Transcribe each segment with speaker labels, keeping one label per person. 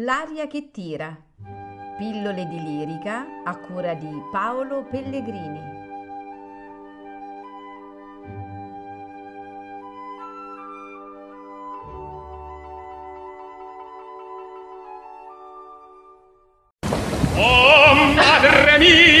Speaker 1: L'aria che tira. Pillole di lirica a cura di Paolo Pellegrini.
Speaker 2: Oh, madre mia,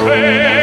Speaker 2: say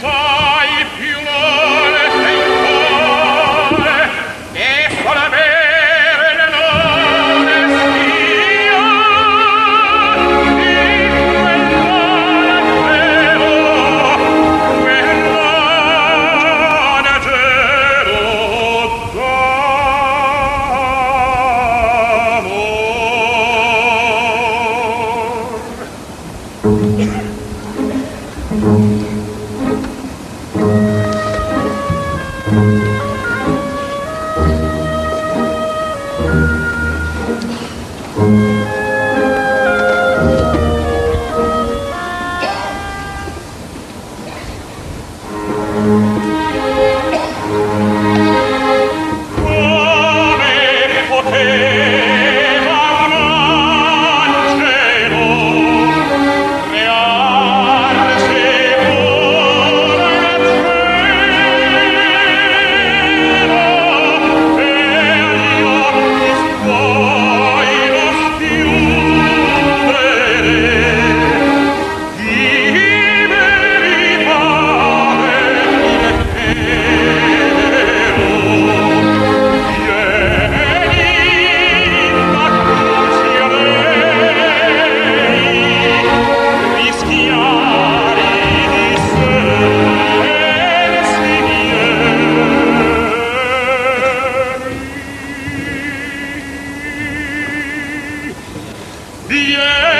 Speaker 2: sai più the end.